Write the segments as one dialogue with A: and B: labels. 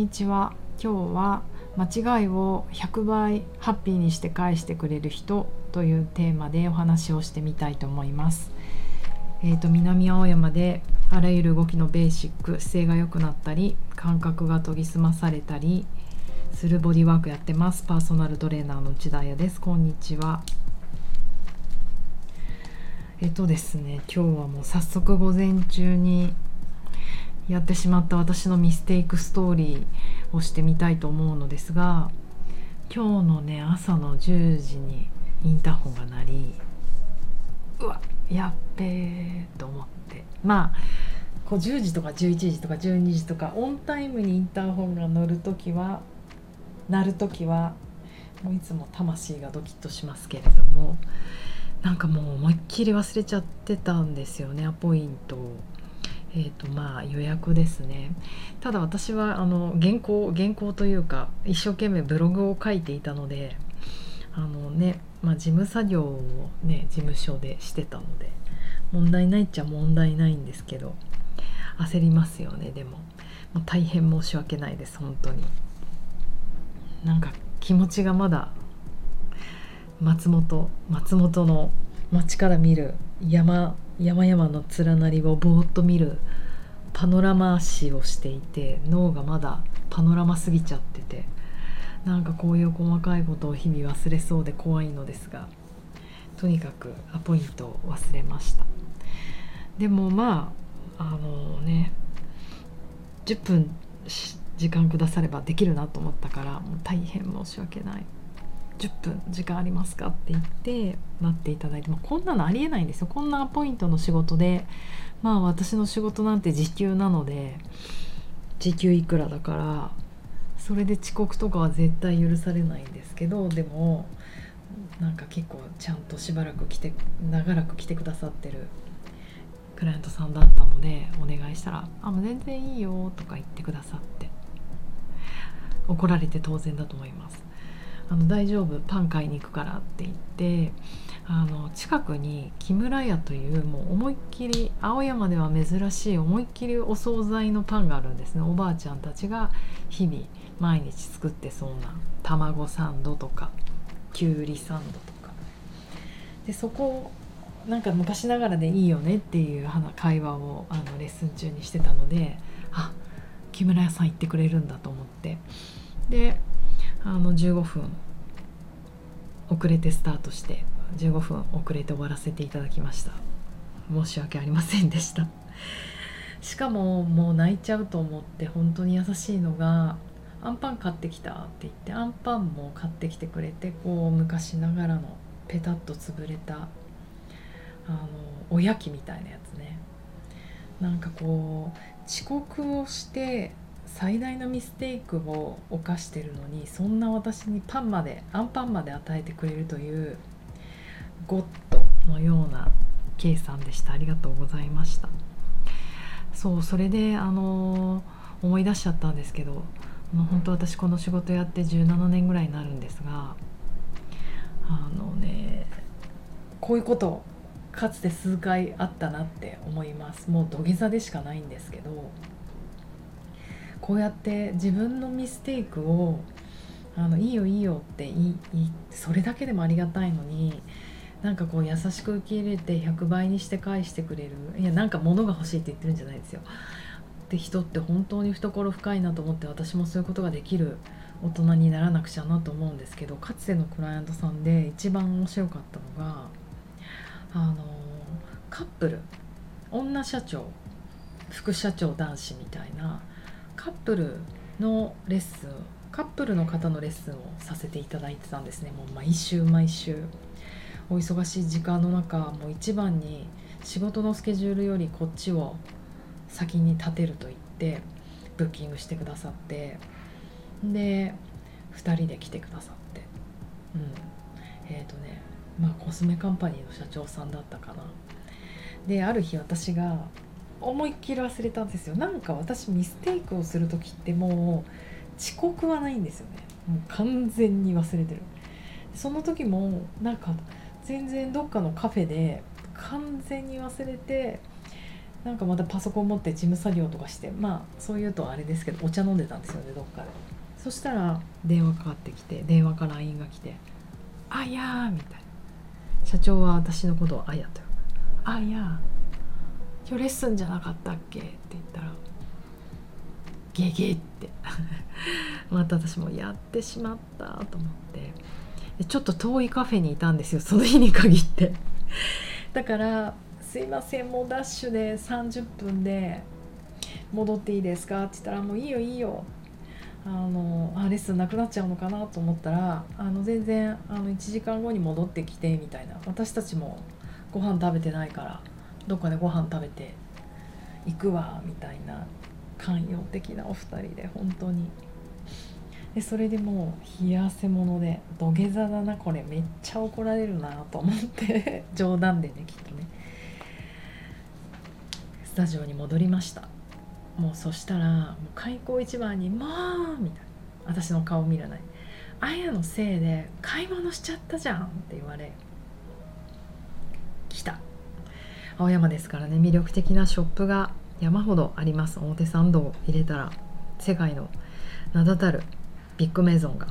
A: にちは。今日は間違いを100倍ハッピーにして返してくれる人というテーマでお話をしてみたいと思います。えーと、南青山であらゆる動きのベーシック姿勢が良くなったり感覚が研ぎ澄まされたりするボディワークやってます。パーソナルトレーナーの内田彩です。こんにちは。えっとですね今日はもう早速午前中にやってしまった私のミステイクストーリーをしてみたいと思うのですが今日のね朝の10時にインターホンが鳴りうわやっべえと思って。まあこう10時とか11時とか12時とかオンタイムにインターホンが乗る時は鳴る時はもういつも魂がドキッとしますけれどもなんかもう思いっきり忘れちゃってたんですよねアポイントを。えーとまあ、予約ですね。ただ私はあの原稿原稿というか一生懸命ブログを書いていたのであのね、まあ、事務作業をね事務所でしてたので問題ないっちゃ問題ないんですけど焦りますよねでも。もう大変申し訳ないです本当に。なんか気持ちがまだ松本松本の街から見る山山々の連なりをぼーっと見るパノラマ視をしていて脳がまだパノラマすぎちゃっててなんかこういう細かいことを日々忘れそうで怖いのですがとにかくアポイントを忘れました。でもまああのね10分時間くださればできるなと思ったからもう大変申し訳ない。10分時間ありますか?」って言って待っていただいて、まあ、こんなのありえないんですよ。こんなアポイントの仕事で。まあ私の仕事なんて時給なので時給いくらだからそれで遅刻とかは絶対許されないんですけどでもなんか結構ちゃんとしばらく来て長らく来てくださってるクライアントさんだったのでお願いしたら「あもう全然いいよ」とか言ってくださって怒られて当然だと思います。あの大丈夫パン買いに行くからって言ってあの近くに木村屋というもう思いっきり青山では珍しい思いっきりお惣菜のパンがあるんですね。おばあちゃんたちが日々毎日作ってそうな卵サンドとかきゅうりサンドとか。でそこなんか昔ながらでいいよねっていう会話をあのレッスン中にしてたのであ木村屋さん行ってくれるんだと思って。であの15分遅れてスタートして15分遅れて終わらせていただきました。申し訳ありませんでした。しかももう泣いちゃうと思って本当に優しいのが「アンパン買ってきた」って言ってアンパンも買ってきてくれてこう昔ながらのペタッと潰れたあのおやきみたいなやつね。なんかこう遅刻をして最大のミステイクを犯してるのにそんな私にパンまでアンパンまで与えてくれるというゴッドのような K さんでした。ありがとうございました。そうそれであの思い出しちゃったんですけどもう本当私この仕事やって17年ぐらいになるんですがあのねこういうことかつて数回あったなって思います。もう土下座でしかないんですけどこうやって自分のミステイクをあのいいよいいよっていいそれだけでもありがたいのになんかこう優しく受け入れて100倍にして返してくれるいやなんか物が欲しいって言ってるんじゃないですよ。で人って本当に懐深いなと思って私もそういうことができる大人にならなくちゃなと思うんですけどかつてのクライアントさんで一番面白かったのがあのカップル女社長副社長男子みたいなカップルのレッスンカップルの方のレッスンをさせていただいてたんですね。もう毎週毎週。お忙しい時間の中もう一番に仕事のスケジュールよりこっちを先に立てると言ってブッキングしてくださってで2人で来てくださって。うん。えっ、ー、とねまあコスメカンパニーの社長さんだったかな。である日私が思いっきり忘れたんですよ。なんか私ミステイクをする時ってもう遅刻はないんですよね。もう完全に忘れてる。その時もなんか全然どっかのカフェで完全に忘れてなんかまたパソコン持って事務作業とかしてまあそういうとあれですけどお茶飲んでたんですよねどっかで。そしたら電話かかってきて電話から LINE が来て「あやー」みたいな。社長は私のことを「あや」と「あやー。今日レッスンじゃなかったっけ?」って言ったら「ゲゲ」って。また私もやってしまったと思って。ちょっと遠いカフェにいたんですよその日に限って。だからすいませんもうダッシュで30分で戻っていいですか?」って言ったら「もういいよいいよ」あのあレッスンなくなっちゃうのかな？と思ったらあの全然あの1時間後に戻ってきてみたいな。私たちもご飯食べてないから。どっかでご飯食べて行くわみたいな寛容的なお二人で本当に。でそれでもう冷や汗もので土下座だなこれめっちゃ怒られるなと思って。冗談でねきっとね。スタジオに戻りました。もうそしたらもう開口一番に「もう!」みたいな。私の顔見らない「あやのせいで買い物しちゃったじゃん」って言われ青山ですからね魅力的なショップが山ほどあります。表参道を入れたら世界の名だたるビッグメゾンが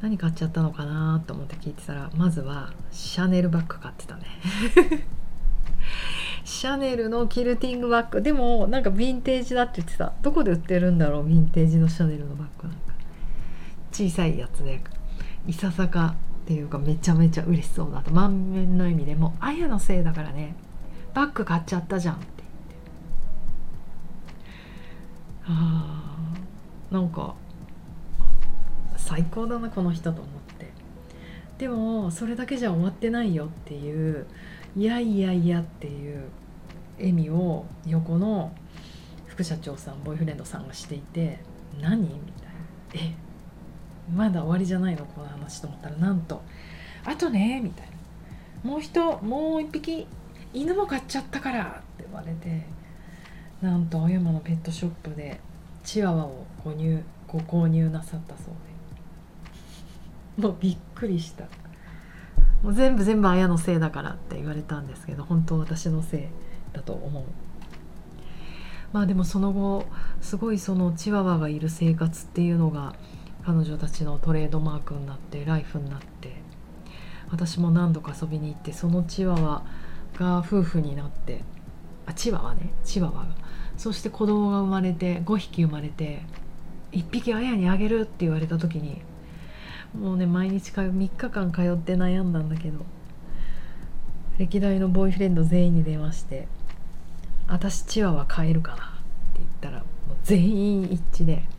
A: 何買っちゃったのかなと思って聞いてたらまずはシャネルバッグ買ってたね。シャネルのキルティングバッグ。でもなんかヴィンテージだって言ってた。どこで売ってるんだろうヴィンテージのシャネルのバッグなんか。小さいやつでいささかっていうかめちゃめちゃ嬉しそうだと。満面の意味でもうあやのせいだからね。バッグ買っちゃったじゃんって言って。あー。なんか最高だなこの人と思って。でもそれだけじゃ終わってないよっていういやいやいやっていう笑みを横の副社長さんボーイフレンドさんがしていて「何?」みたいな「え？まだ終わりじゃないのこの話」と思ったらなんと「あとね」みたいな「もう人もう一匹犬も飼っちゃったから」って言われてなんと青山のペットショップでチワワをご入ご購入なさったそうで。もうびっくりした。もう全部全部綾のせいだからって言われたんですけど本当私のせいだと思う。まあでもその後すごいそのチワワがいる生活っていうのが彼女たちのトレードマークになってライフになって私も何度か遊びに行ってそのチワワが夫婦になってあチワワねチワワがそして子供が生まれて5匹生まれて1匹綾にあげるって言われた時にもうね毎日通3日間通って悩んだんだけど歴代のボーイフレンド全員に電話して「私チワワ買えるかな?」って言ったらもう全員一致で「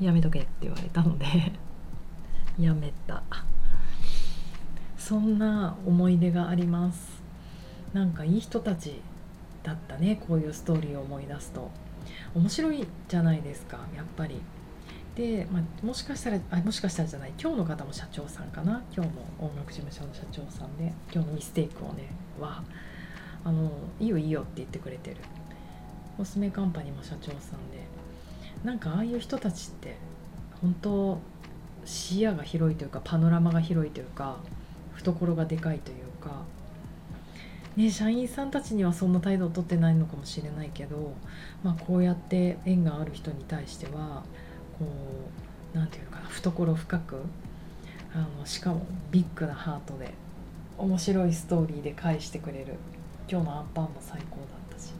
A: やめとけ」って言われたので やめた。そんな思い出があります。なんかいい人たちだったねこういうストーリーを思い出すと。面白いじゃないですかやっぱり。で、まあ、もしかしたらあもしかしたらじゃない今日の方も社長さんかな？今日も音楽事務所の社長さんで今日のミステイクをねはあのいいよいいよって言ってくれてる。コスメカンパニーも社長さんで。なんかああいう人たちって本当視野が広いというかパノラマが広いというか懐がでかいというか。ね、社員さんたちにはそんな態度をとってないのかもしれないけど、まあ、こうやって縁がある人に対してはこう何て言うかな懐深くあのしかもビッグなハートで面白いストーリーで返してくれる。今日のアンパンも最高だったし。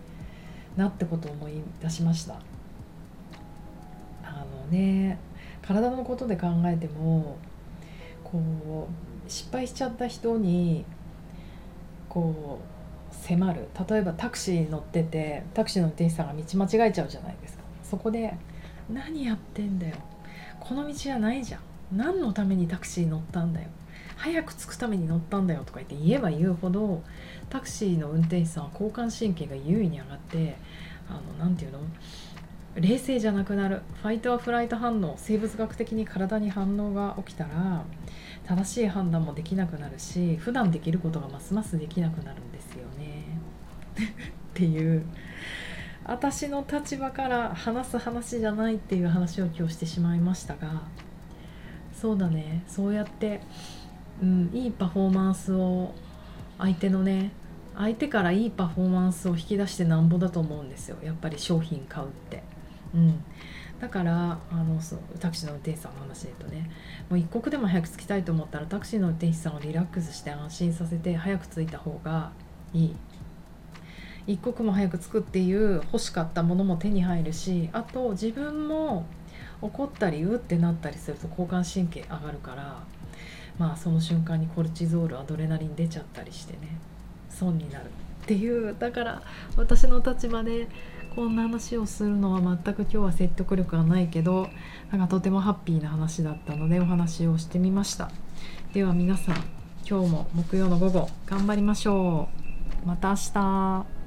A: なってことを思い出しました。あのね体のことで考えてもこう失敗しちゃった人にこう迫る。例えばタクシー乗っててタクシーの運転手さんが道間違えちゃうじゃないですか。そこで何やってんだよ。この道じゃないじゃん。何のためにタクシー乗ったんだよ。早く着くために乗ったんだよ。とか言って言えば言うほどタクシーの運転手さんは交感神経が優位に上がってあの何て言うの？冷静じゃなくなる。ファイトアフライト反応生物学的に体に反応が起きたら正しい判断もできなくなるし普段できることがますますできなくなるんですよね。っていう。私の立場から話す話じゃないっていう話を今日してしまいましたがそうだね。そうやって、うん、いいパフォーマンスを相手のね相手からいいパフォーマンスを引き出してなんぼだと思うんですよ。やっぱり商品買うって。うん。だからあのそうタクシーの運転手さんの話で言うとねもう一刻でも早く着きたいと思ったらタクシーの運転手さんをリラックスして安心させて早く着いた方がいい。一刻も早く着くっていう欲しかったものも手に入るしあと自分も怒ったりうってなったりすると交感神経上がるからまあその瞬間にコルチゾールアドレナリン出ちゃったりしてね損になる。っていうだから私の立場でこんな話をするのは全く今日は説得力がないけどなんかとてもハッピーな話だったのでお話をしてみました。では皆さん今日も木曜の午後頑張りましょう。また明日。